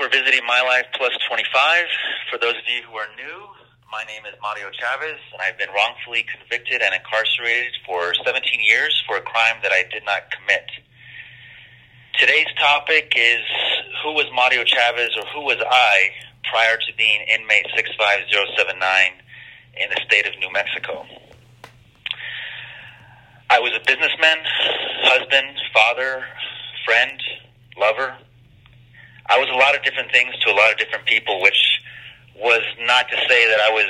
for visiting My Life Plus 25. For those of you who are new, my name is Mario Chavez, and I've been wrongfully convicted and incarcerated for 17 years for a crime that I did not commit. Today's topic is who was Mario Chavez or who was I prior to being inmate 65079 in the state of New Mexico? I was a businessman, husband, father, friend, lover. I was a lot of different things to a lot of different people, which was not to say that I was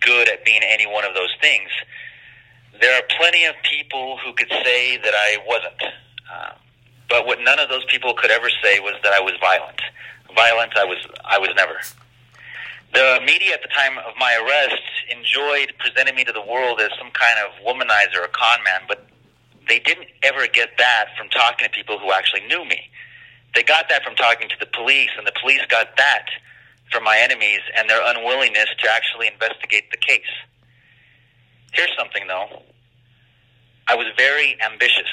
good at being any one of those things. There are plenty of people who could say that I wasn't. Uh, but what none of those people could ever say was that I was violent. Violent, I was, I was never. The media at the time of my arrest enjoyed presenting me to the world as some kind of womanizer or con man, but they didn't ever get that from talking to people who actually knew me. They got that from talking to the police, and the police got that from my enemies and their unwillingness to actually investigate the case. Here's something, though. I was very ambitious.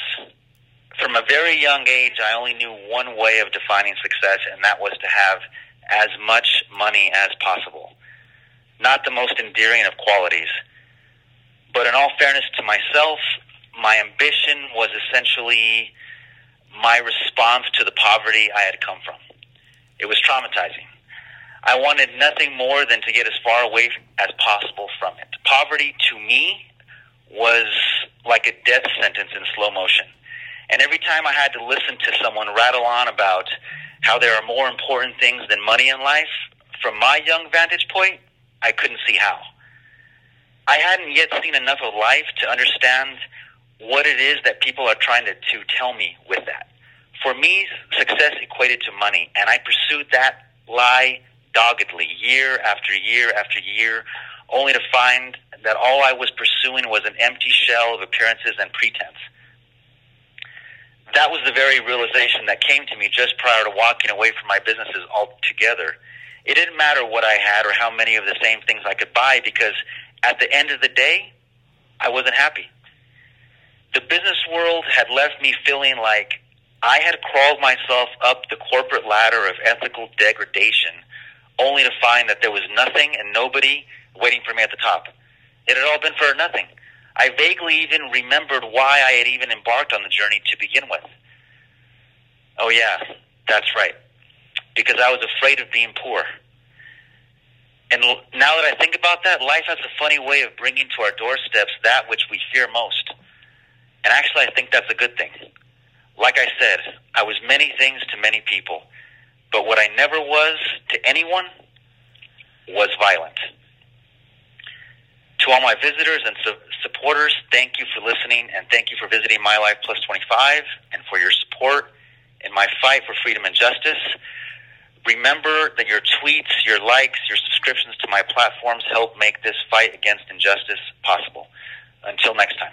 From a very young age, I only knew one way of defining success, and that was to have as much money as possible. Not the most endearing of qualities. But in all fairness to myself, my ambition was essentially my response to the poverty I had come from. It was traumatizing. I wanted nothing more than to get as far away as possible from it. Poverty to me was like a death sentence in slow motion. And every time I had to listen to someone rattle on about how there are more important things than money in life, from my young vantage point, I couldn't see how. I hadn't yet seen enough of life to understand what it is that people are trying to, to tell me with that. For me, success equated to money, and I pursued that lie doggedly year after year after year, only to find that all I was pursuing was an empty shell of appearances and pretense. That was the very realization that came to me just prior to walking away from my businesses altogether. It didn't matter what I had or how many of the same things I could buy because at the end of the day, I wasn't happy. The business world had left me feeling like I had crawled myself up the corporate ladder of ethical degradation only to find that there was nothing and nobody waiting for me at the top. It had all been for nothing. I vaguely even remembered why I had even embarked on the journey to begin with. Oh, yeah, that's right. Because I was afraid of being poor. And now that I think about that, life has a funny way of bringing to our doorsteps that which we fear most. And actually, I think that's a good thing. Like I said, I was many things to many people, but what I never was to anyone was violent. To all my visitors and su- supporters, thank you for listening and thank you for visiting My Life Plus 25 and for your support in my fight for freedom and justice. Remember that your tweets, your likes, your subscriptions to my platforms help make this fight against injustice possible. Until next time.